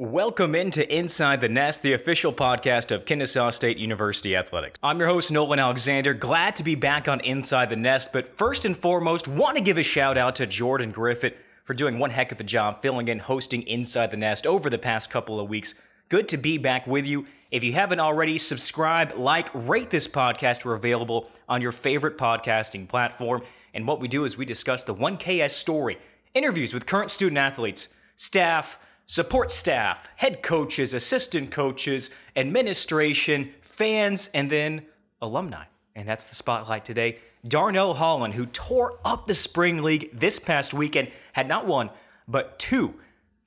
Welcome into Inside the Nest, the official podcast of Kennesaw State University Athletics. I'm your host, Nolen Alexander. Glad to be back on Inside the Nest, but first and foremost, want to give a shout out to Jordan Griffith for doing one heck of a job filling in hosting Inside the Nest over the past couple of weeks. Good to be back with you. If you haven't already, subscribe, like, rate this podcast. We're available on your favorite podcasting platform. And what we do is we discuss the 1KS story, interviews with current student athletes, staff, support staff, head coaches, assistant coaches, administration, fans, and then alumni. And that's the spotlight today. Darnell Holland, who tore up the spring league this past weekend, had not one, but two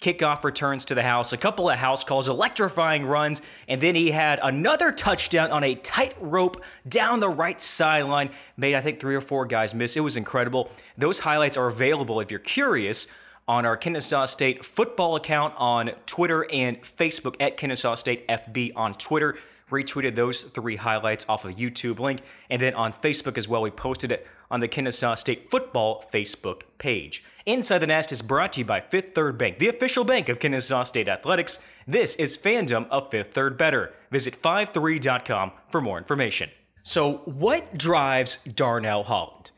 kickoff returns to the house, a couple of house calls, electrifying runs, and then he had another touchdown on a tight rope down the right sideline. Made, I think, three or four guys miss. It was incredible. Those highlights are available if you're curious on our Kennesaw State football account on Twitter and Facebook at Kennesaw State FB on Twitter. Retweeted those three highlights off of YouTube link. And then on Facebook as well, we posted it on the Kennesaw State football Facebook page. Inside the Nest is brought to you by Fifth Third Bank, the official bank of Kennesaw State Athletics. This is fandom of Fifth Third Better. Visit 53.com for more information. So, what drives Darnell Holland?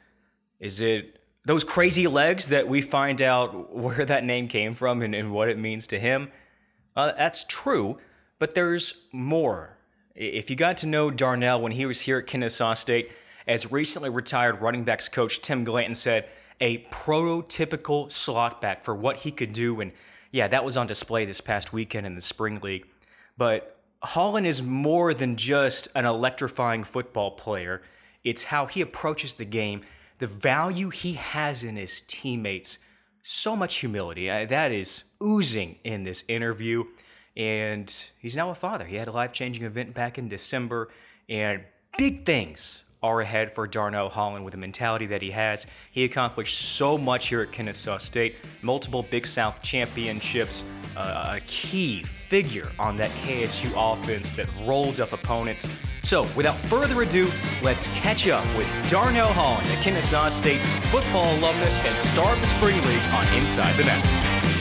Is it those crazy legs that we find out where that name came from and, and what it means to him. Uh, that's true, but there's more. If you got to know Darnell when he was here at Kennesaw State, as recently retired running backs coach Tim Glanton said, a prototypical slot back for what he could do. And yeah, that was on display this past weekend in the Spring League. But Holland is more than just an electrifying football player, it's how he approaches the game the value he has in his teammates. So much humility. That is oozing in this interview. And he's now a father. He had a life changing event back in December, and big things are ahead for Darnell Holland with the mentality that he has. He accomplished so much here at Kennesaw State, multiple Big South championships, uh, a key figure on that KSU offense that rolled up opponents. So, without further ado, let's catch up with Darnell Holland, a Kennesaw State football alumnus and star of the Spring League on Inside the Nest.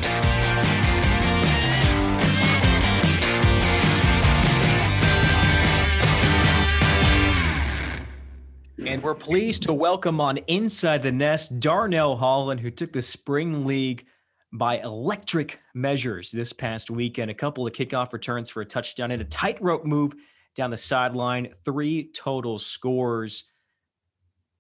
And we're pleased to welcome on Inside the Nest Darnell Holland, who took the Spring League by electric measures this past weekend. A couple of kickoff returns for a touchdown and a tightrope move down the sideline, three total scores.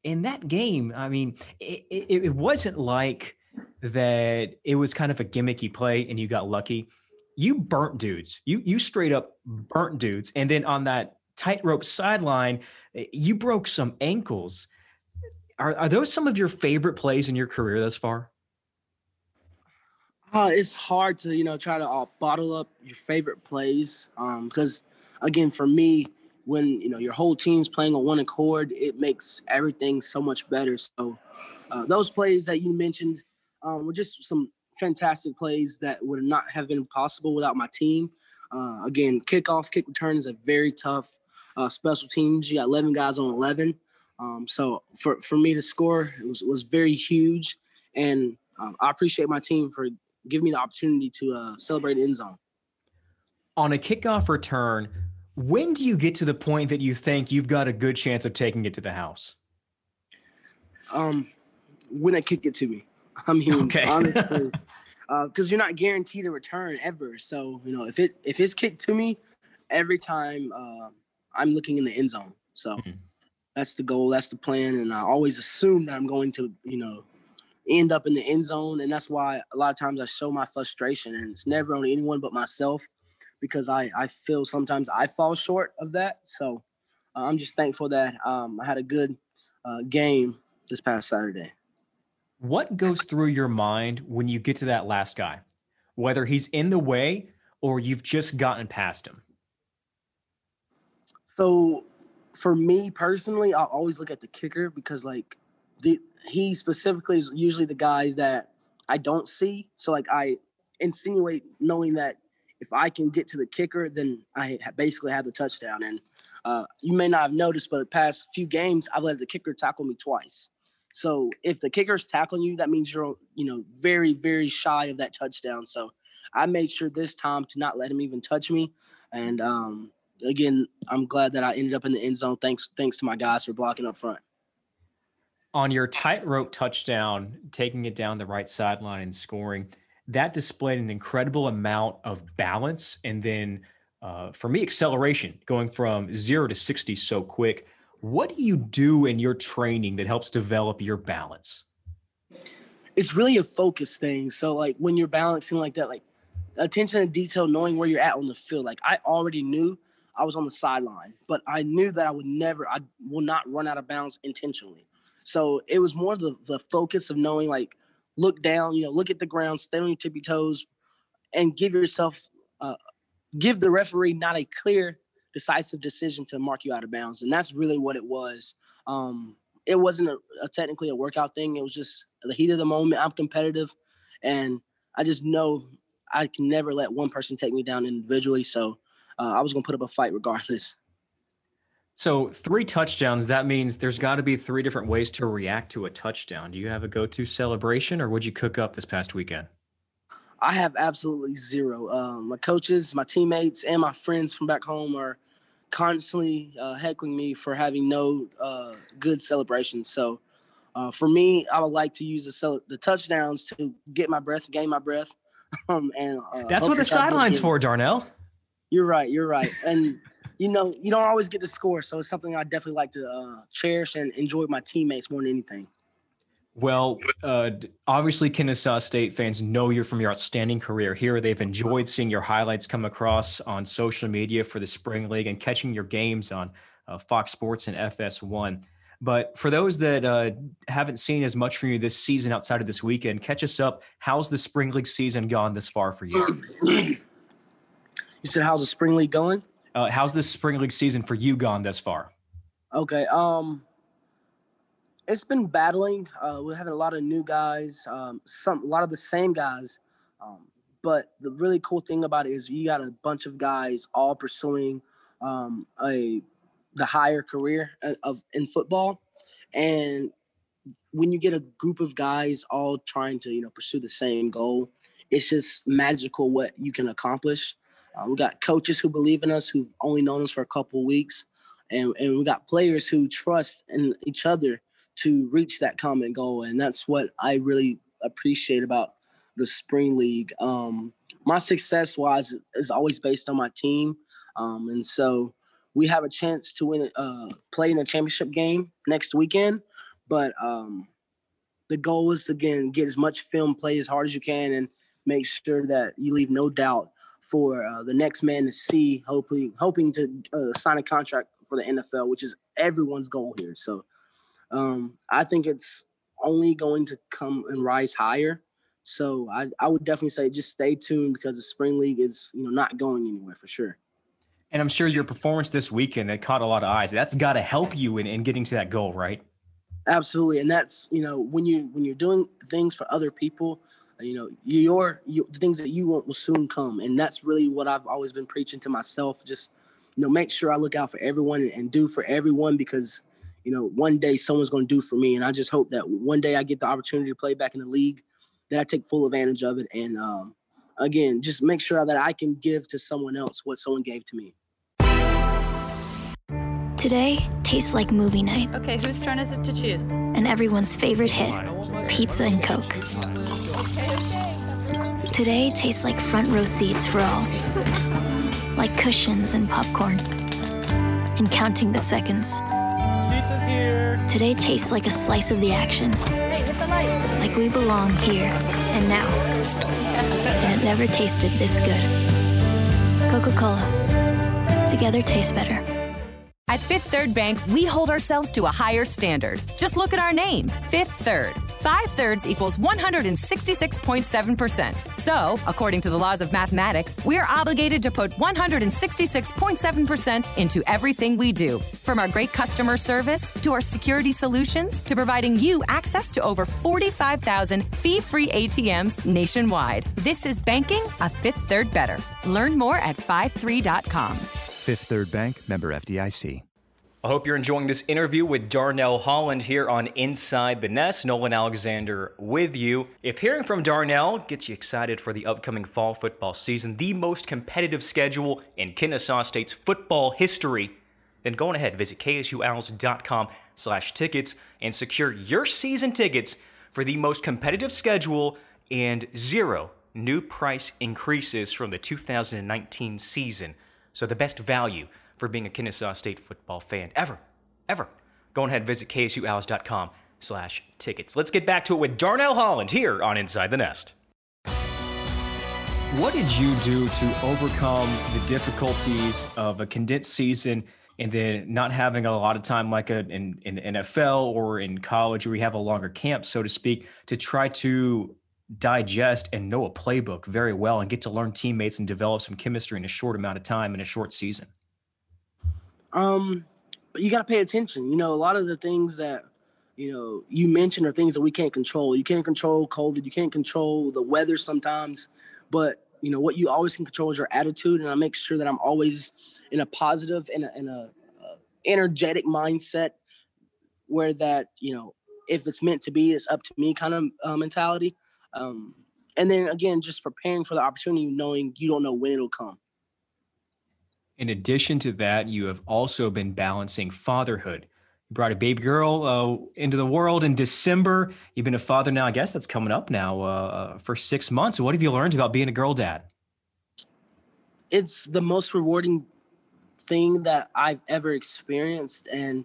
In that game, I mean, it, it, it wasn't like that it was kind of a gimmicky play and you got lucky. You burnt dudes. You you straight up burnt dudes. And then on that tightrope sideline, eh, you broke some ankles. Are, are those some of your favorite plays in your career thus far? Uh, it's hard to you know try to uh, bottle up your favorite plays because um, again for me when you know your whole team's playing on one accord it makes everything so much better so uh, those plays that you mentioned um, were just some fantastic plays that would not have been possible without my team uh, again kickoff kick returns are very tough uh, special teams. You got 11 guys on 11. Um, so for, for me to score it was, was very huge. And um, I appreciate my team for giving me the opportunity to uh, celebrate end zone. On a kickoff return, when do you get to the point that you think you've got a good chance of taking it to the house? Um, when they kick it to me. I mean, okay. honestly, because uh, you're not guaranteed a return ever. So you know, if it if it's kicked to me, every time uh, I'm looking in the end zone. So mm-hmm. that's the goal. That's the plan. And I always assume that I'm going to, you know, end up in the end zone. And that's why a lot of times I show my frustration. And it's never on anyone but myself because I, I feel sometimes I fall short of that. So uh, I'm just thankful that um, I had a good uh, game this past Saturday. What goes through your mind when you get to that last guy, whether he's in the way or you've just gotten past him? So for me personally, I always look at the kicker because like the he specifically is usually the guys that I don't see. So like I insinuate knowing that if I can get to the kicker, then I basically have the touchdown. And uh, you may not have noticed, but the past few games, I've let the kicker tackle me twice. So if the kicker's tackling you, that means you're you know very very shy of that touchdown. So I made sure this time to not let him even touch me. And um, again, I'm glad that I ended up in the end zone. Thanks, thanks to my guys for blocking up front. On your tightrope touchdown, taking it down the right sideline and scoring, that displayed an incredible amount of balance and then uh, for me acceleration going from zero to 60 so quick what do you do in your training that helps develop your balance? It's really a focus thing. So like when you're balancing like that like attention to detail knowing where you're at on the field. Like i already knew i was on the sideline but i knew that i would never i will not run out of bounds intentionally. So it was more the the focus of knowing like look down, you know, look at the ground, stay on your tippy toes, and give yourself, uh, give the referee not a clear, decisive decision to mark you out of bounds. And that's really what it was. Um, it wasn't a, a technically a workout thing. It was just the heat of the moment. I'm competitive, and I just know I can never let one person take me down individually. So uh, I was gonna put up a fight regardless. So three touchdowns, that means there's got to be three different ways to react to a touchdown. Do you have a go-to celebration or would you cook up this past weekend? I have absolutely zero. Um, my coaches, my teammates, and my friends from back home are constantly uh, heckling me for having no uh, good celebrations. So uh, for me, I would like to use the, cel- the touchdowns to get my breath, gain my breath. Um, and uh, That's what the sideline's for, Darnell. You're right. You're right. And you know, you don't always get to score. So it's something I definitely like to uh, cherish and enjoy with my teammates more than anything. Well, uh, obviously, Kennesaw State fans know you're from your outstanding career here. They've enjoyed seeing your highlights come across on social media for the Spring League and catching your games on uh, Fox Sports and FS1. But for those that uh, haven't seen as much from you this season outside of this weekend, catch us up. How's the Spring League season gone this far for you? you said, How's the Spring League going? Uh, how's this spring league season for you gone thus far? Okay. Um, it's been battling. Uh, we're having a lot of new guys, um, some a lot of the same guys. Um, but the really cool thing about it is you got a bunch of guys all pursuing um, a the higher career uh, of in football, and when you get a group of guys all trying to you know pursue the same goal, it's just magical what you can accomplish. Uh, we got coaches who believe in us who've only known us for a couple weeks, and and we got players who trust in each other to reach that common goal, and that's what I really appreciate about the spring league. Um, my success wise is always based on my team, um, and so we have a chance to win, uh, play in the championship game next weekend. But um, the goal is again get as much film, play as hard as you can, and make sure that you leave no doubt for uh, the next man to see, hopefully hoping to uh, sign a contract for the NFL, which is everyone's goal here. So um, I think it's only going to come and rise higher. So I, I would definitely say just stay tuned because the spring league is you know not going anywhere for sure. And I'm sure your performance this weekend that caught a lot of eyes. That's got to help you in, in getting to that goal, right? Absolutely, and that's you know when you when you're doing things for other people, you know your, your the things that you want will soon come and that's really what i've always been preaching to myself just you know make sure i look out for everyone and, and do for everyone because you know one day someone's going to do for me and i just hope that one day i get the opportunity to play back in the league that i take full advantage of it and um, again just make sure that i can give to someone else what someone gave to me Today tastes like movie night. Okay, whose turn is it to choose? And everyone's favorite hit, pizza and Coke. Today tastes like front row seats for all. Like cushions and popcorn. And counting the seconds. Pizza's here. Today tastes like a slice of the action. Hey, hit the light. Like we belong here and now. and it never tasted this good. Coca Cola. Together tastes better. At Fifth Third Bank, we hold ourselves to a higher standard. Just look at our name, Fifth Third. Five thirds equals 166.7%. So, according to the laws of mathematics, we're obligated to put 166.7% into everything we do. From our great customer service to our security solutions to providing you access to over 45,000 fee free ATMs nationwide. This is banking a Fifth Third better. Learn more at 53.com. Fifth Third Bank, member FDIC. I hope you're enjoying this interview with Darnell Holland here on Inside the Nest. Nolen Alexander with you. If hearing from Darnell gets you excited for the upcoming fall football season, the most competitive schedule in Kennesaw State's football history, then go on ahead, visit ksuowls.com slash tickets and secure your season tickets for the most competitive schedule and zero new price increases from the 2019 season. So the best value for being a Kennesaw State football fan ever, ever. Go ahead and visit ksuowls.com slash tickets. Let's get back to it with Darnell Holland here on Inside the Nest. What did you do to overcome the difficulties of a condensed season and then not having a lot of time like a, in, in the NFL or in college where you have a longer camp, so to speak, to try to digest and know a playbook very well and get to learn teammates and develop some chemistry in a short amount of time in a short season? Um, but you got to pay attention. You know, a lot of the things that you know you mentioned are things that we can't control. You can't control COVID. You can't control the weather sometimes, but you know what you always can control is your attitude. And I make sure that I'm always in a positive and a, a uh, energetic mindset, where that you know if it's meant to be, it's up to me kind of uh, mentality. Um, and then again, just preparing for the opportunity, knowing you don't know when it'll come. In addition to that, you have also been balancing fatherhood. You brought a baby girl uh, into the world in December. You've been a father now, I guess that's coming up now uh, uh for six months. What have you learned about being a girl dad? It's the most rewarding thing that I've ever experienced. And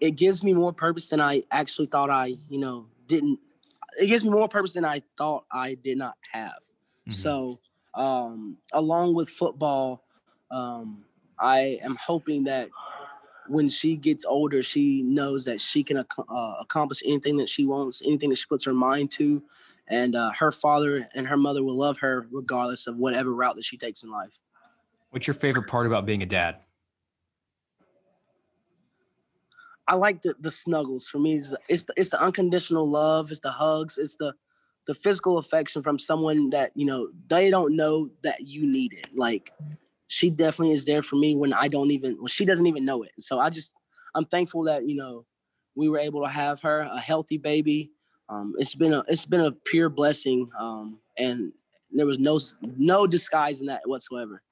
it gives me more purpose than I actually thought I, you know, didn't. It gives me more purpose than I thought I did not have. Mm-hmm. So, um, along with football, um, I am hoping that when she gets older, she knows that she can ac- uh, accomplish anything that she wants, anything that she puts her mind to, and uh, her father and her mother will love her regardless of whatever route that she takes in life. What's your favorite part about being a dad? I like the the snuggles. For me, it's the, it's the, it's the unconditional love, it's the hugs, it's the the physical affection from someone that you know they don't know that you need it. Like she definitely is there for me when I don't even well, she doesn't even know it. So I just I'm thankful that you know we were able to have her a healthy baby. Um, it's been a it's been a pure blessing, um, and there was no no disguise in that whatsoever.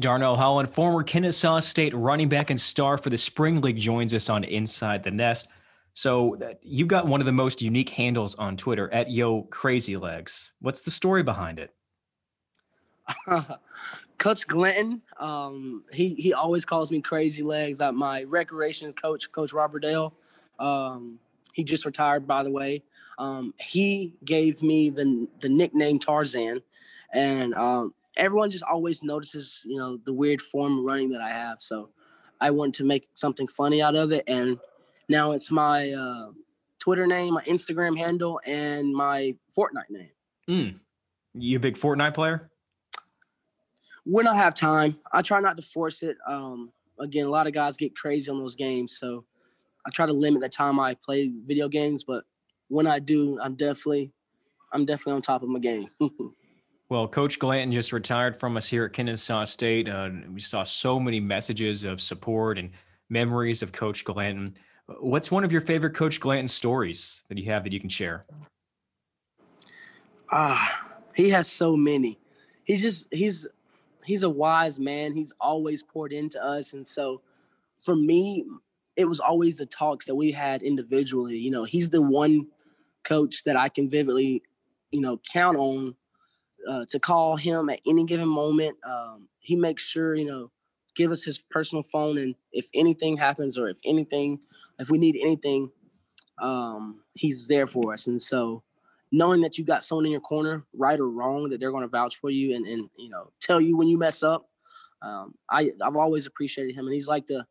Darnell Holland, former Kennesaw State running back and star for the Spring League, joins us on Inside the Nest. So you got one of the most unique handles on Twitter at Yo Crazy Legs. What's the story behind it? Coach Glanton, um, he he always calls me Crazy Legs. My recreation coach, Coach Robert Dale, um, he just retired, by the way. Um, he gave me the the nickname Tarzan, and um, everyone just always notices, you know, the weird form running that I have. So I wanted to make something funny out of it, and now it's my uh, Twitter name, my Instagram handle, and my Fortnite name. Mm. You a big Fortnite player? When I have time, I try not to force it. Um, again, a lot of guys get crazy on those games, so I try to limit the time I play video games. But when I do, I'm definitely, I'm definitely on top of my game. well, Coach Glanton just retired from us here at Kennesaw State. Uh, we saw so many messages of support and memories of Coach Glanton. What's one of your favorite Coach Glanton stories that you have that you can share? Ah, he has so many. He's just he's he's a wise man. He's always poured into us. And so for me, it was always the talks that we had individually. You know, he's the one coach that I can vividly, you know, count on uh, to call him at any given moment. Um, he makes sure, you know, give us his personal phone. And if anything happens or if anything, if we need anything, um, he's there for us. And so knowing that you got someone in your corner, right or wrong, that they're going to vouch for you and, and you know tell you when you mess up. Um, I I've always appreciated him, and he's like the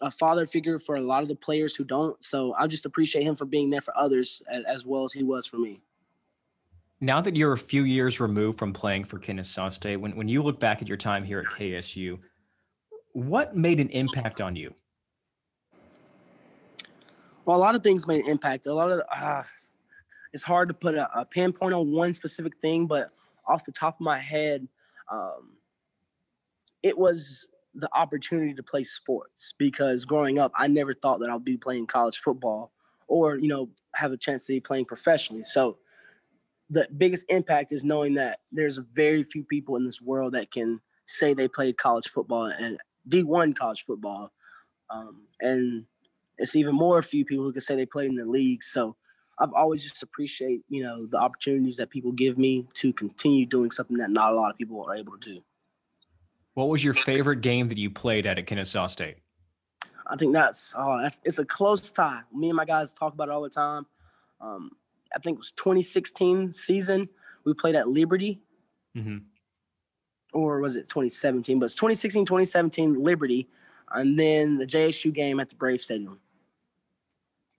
a father figure for a lot of the players who don't. So I just appreciate him for being there for others as, as well as he was for me. Now that you're a few years removed from playing for Kennesaw State, when when you look back at your time here at KSU, what made an impact on you? Well, a lot of things made an impact. A lot of uh, it's hard to put a, a, pinpoint on one specific thing, but off the top of my head, um, it was the opportunity to play sports because growing up, I never thought that I'd be playing college football or, you know, have a chance to be playing professionally. So the biggest impact is knowing that there's very few people in this world that can say they played college football and D1 college football. Um, and it's even more few people who can say they played in the league. So I've always just appreciate, you know, the opportunities that people give me to continue doing something that not a lot of people are able to do. What was your favorite game that you played at at Kennesaw State? I think that's oh, that's it's a close tie. Me and my guys talk about it all the time. Um, I think it was 2016 season. We played at Liberty. Mm-hmm. Or was it 2017? But it's 2016, 2017 Liberty, and then the JSU game at the Brave Stadium.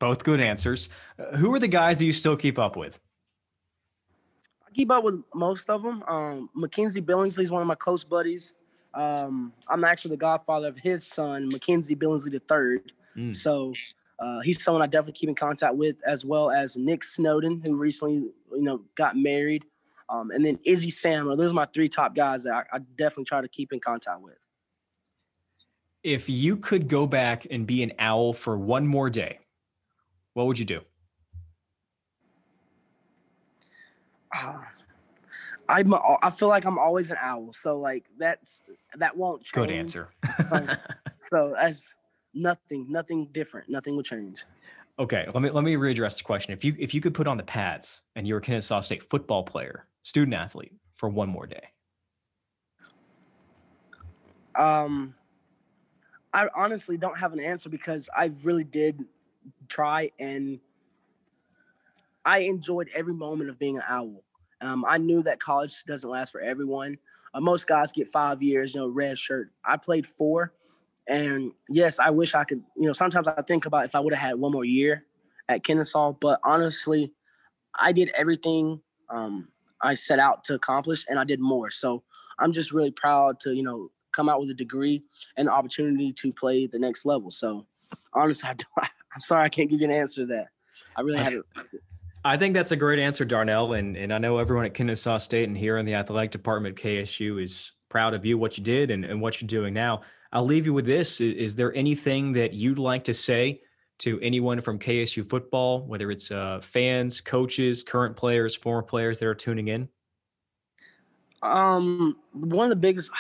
Both good answers. Uh, who are the guys that you still keep up with? I keep up with most of them. Um, Mackenzie Billingsley is one of my close buddies. Um, I'm actually the godfather of his son, Mackenzie Billingsley III. Mm. So uh, he's someone I definitely keep in contact with, as well as Nick Snowden, who recently, you know, got married, um, and then Izzy Sandler. Those are my three top guys that I, I definitely try to keep in contact with. If you could go back and be an owl for one more day, what would you do? Uh, I'm I feel like I'm always an owl, so like that's that won't change. Good answer. so as nothing, nothing different, nothing will change. Okay, let me let me readdress the question. If you if you could put on the pads and you were a Kennesaw State football player, student athlete for one more day. Um, I honestly don't have an answer because I really did try and I enjoyed every moment of being an owl. Um, I knew that college doesn't last for everyone. Uh, most guys get five years, you know, red shirt. I played four, and yes, I wish I could. You know, sometimes I think about if I would have had one more year at Kennesaw, but honestly, I did everything um, I set out to accomplish, and I did more. So I'm just really proud to, you know, come out with a degree and the opportunity to play the next level. So honestly, I do, I'm sorry I can't give you an answer to that. I really haven't. I think that's a great answer, Darnell. And, and I know everyone at Kennesaw State and here in the athletic department KSU is proud of you, what you did, and, and what you're doing now. I'll leave you with this. Is, is, there anything that you'd like to say to anyone from KSU football, whether it's uh, fans, coaches, current players, former players that are tuning in? Um, one of the biggest,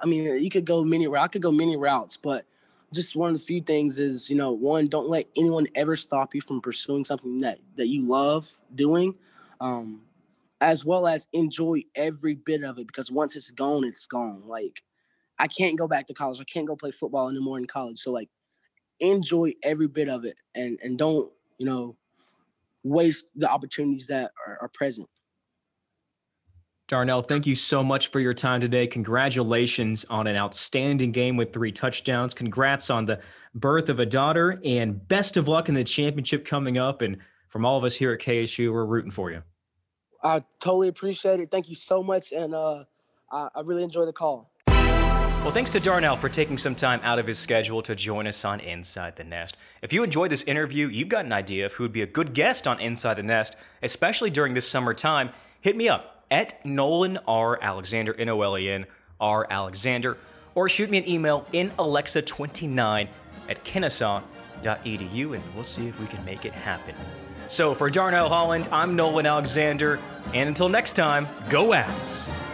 I mean, you could go many routes. I could go many routes, but just one of the few things is you know one don't let anyone ever stop you from pursuing something that that you love doing um as well as enjoy every bit of it because once it's gone it's gone. Like i can't go back to college. I can't go play football anymore in college. So like enjoy every bit of it and and don't you know waste the opportunities that are, are present Darnell, thank you so much for your time today. Congratulations on an outstanding game with three touchdowns. Congrats on the birth of a daughter, and best of luck in the championship coming up. And from all of us here at KSU, we're rooting for you. I totally appreciate it. Thank you so much, and uh, I, I really enjoy the call. Well, thanks to Darnell for taking some time out of his schedule to join us on Inside the Nest. If you enjoyed this interview, you've got an idea of who would be a good guest on Inside the Nest, especially during this summer time, hit me up at Nolen R. Alexander, N O L E N R. Alexander, or shoot me an email in Alexa29 at kennesaw.edu, and we'll see if we can make it happen. So for Darnell Holland, I'm Nolen Alexander, and until next time, go Avs!